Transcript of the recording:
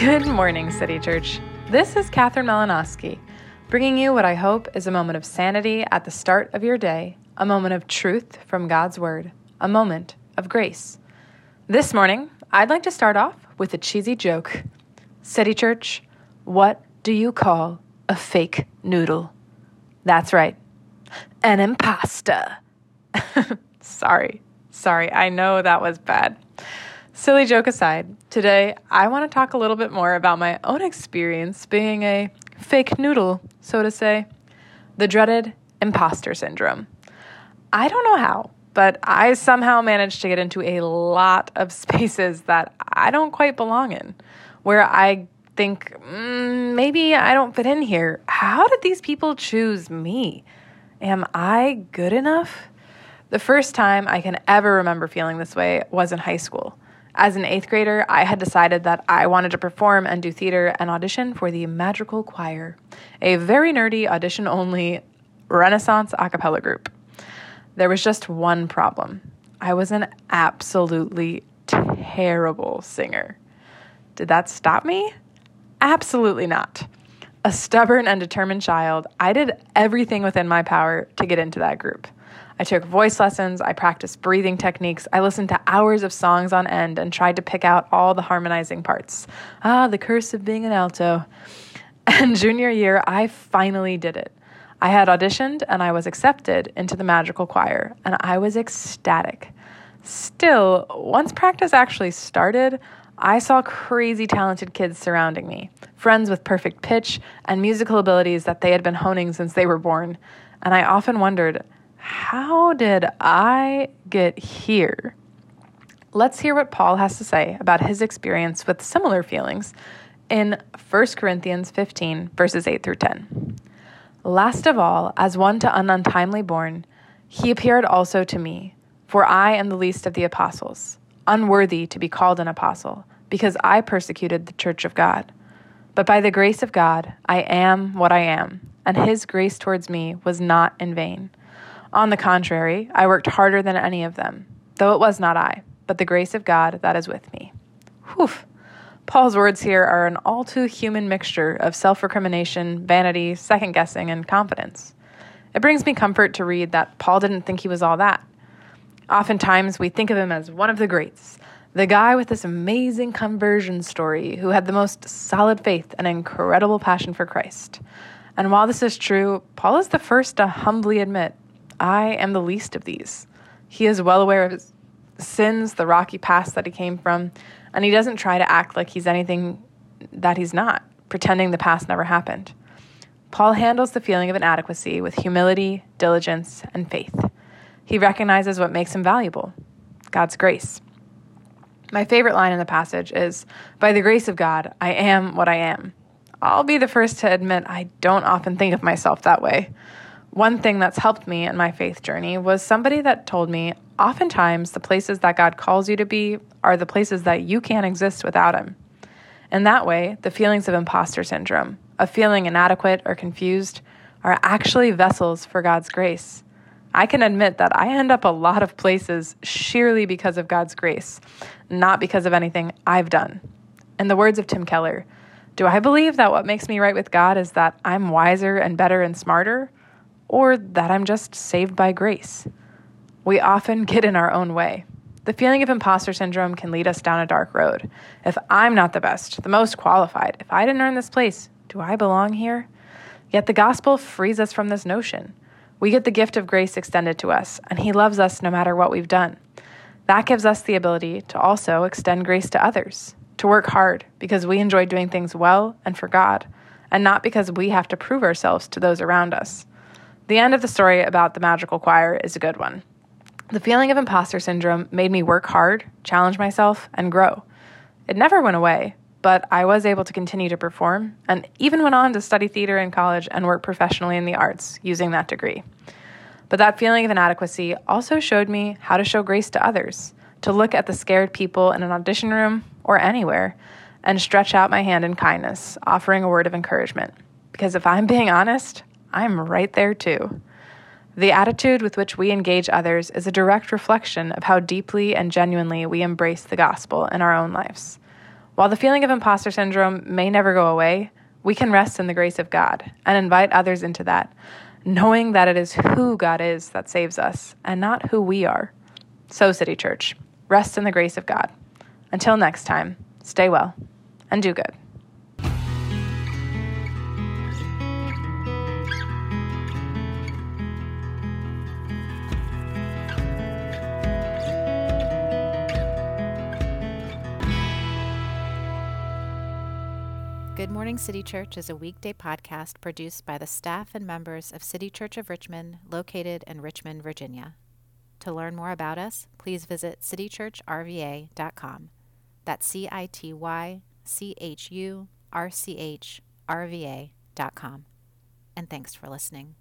Good morning, City Church. This is Catherine Malinowski, bringing you what I hope is a moment of sanity at the start of your day, a moment of truth from God's Word, a moment of grace. This morning, I'd like to start off with a cheesy joke. City Church, what do you call a fake noodle? That's right, an impasta. sorry, sorry, I know that was bad. Silly joke aside, today I want to talk a little bit more about my own experience being a fake noodle, so to say. The dreaded imposter syndrome. I don't know how, but I somehow managed to get into a lot of spaces that I don't quite belong in, where I think mm, maybe I don't fit in here. How did these people choose me? Am I good enough? The first time I can ever remember feeling this way was in high school. As an eighth grader, I had decided that I wanted to perform and do theater and audition for the Madrigal Choir, a very nerdy audition only Renaissance a cappella group. There was just one problem I was an absolutely terrible singer. Did that stop me? Absolutely not. A stubborn and determined child, I did everything within my power to get into that group. I took voice lessons, I practiced breathing techniques, I listened to hours of songs on end and tried to pick out all the harmonizing parts. Ah, the curse of being an alto. And junior year, I finally did it. I had auditioned and I was accepted into the Madrigal Choir, and I was ecstatic. Still, once practice actually started, I saw crazy talented kids surrounding me, friends with perfect pitch and musical abilities that they had been honing since they were born. And I often wondered, how did I get here? Let's hear what Paul has to say about his experience with similar feelings in 1 Corinthians 15, verses 8 through 10. Last of all, as one to an untimely born, he appeared also to me, for I am the least of the apostles, unworthy to be called an apostle, because I persecuted the church of God. But by the grace of God, I am what I am, and his grace towards me was not in vain. On the contrary, I worked harder than any of them, though it was not I, but the grace of God that is with me. Whew. Paul's words here are an all too human mixture of self recrimination, vanity, second guessing, and confidence. It brings me comfort to read that Paul didn't think he was all that. Oftentimes, we think of him as one of the greats, the guy with this amazing conversion story who had the most solid faith and incredible passion for Christ. And while this is true, Paul is the first to humbly admit I am the least of these. He is well aware of his sins, the rocky past that he came from, and he doesn't try to act like he's anything that he's not, pretending the past never happened. Paul handles the feeling of inadequacy with humility, diligence, and faith. He recognizes what makes him valuable God's grace. My favorite line in the passage is By the grace of God, I am what I am. I'll be the first to admit I don't often think of myself that way. One thing that's helped me in my faith journey was somebody that told me oftentimes the places that God calls you to be are the places that you can't exist without Him. In that way, the feelings of imposter syndrome, of feeling inadequate or confused, are actually vessels for God's grace. I can admit that I end up a lot of places sheerly because of God's grace, not because of anything I've done. In the words of Tim Keller, do I believe that what makes me right with God is that I'm wiser and better and smarter? Or that I'm just saved by grace. We often get in our own way. The feeling of imposter syndrome can lead us down a dark road. If I'm not the best, the most qualified, if I didn't earn this place, do I belong here? Yet the gospel frees us from this notion. We get the gift of grace extended to us, and He loves us no matter what we've done. That gives us the ability to also extend grace to others, to work hard because we enjoy doing things well and for God, and not because we have to prove ourselves to those around us. The end of the story about the Madrigal Choir is a good one. The feeling of imposter syndrome made me work hard, challenge myself, and grow. It never went away, but I was able to continue to perform and even went on to study theater in college and work professionally in the arts using that degree. But that feeling of inadequacy also showed me how to show grace to others, to look at the scared people in an audition room or anywhere and stretch out my hand in kindness, offering a word of encouragement. Because if I'm being honest, I'm right there too. The attitude with which we engage others is a direct reflection of how deeply and genuinely we embrace the gospel in our own lives. While the feeling of imposter syndrome may never go away, we can rest in the grace of God and invite others into that, knowing that it is who God is that saves us and not who we are. So, City Church, rest in the grace of God. Until next time, stay well and do good. Good Morning City Church is a weekday podcast produced by the staff and members of City Church of Richmond, located in Richmond, Virginia. To learn more about us, please visit citychurchrva.com. That's C I T Y C H U R C H R V A.com. And thanks for listening.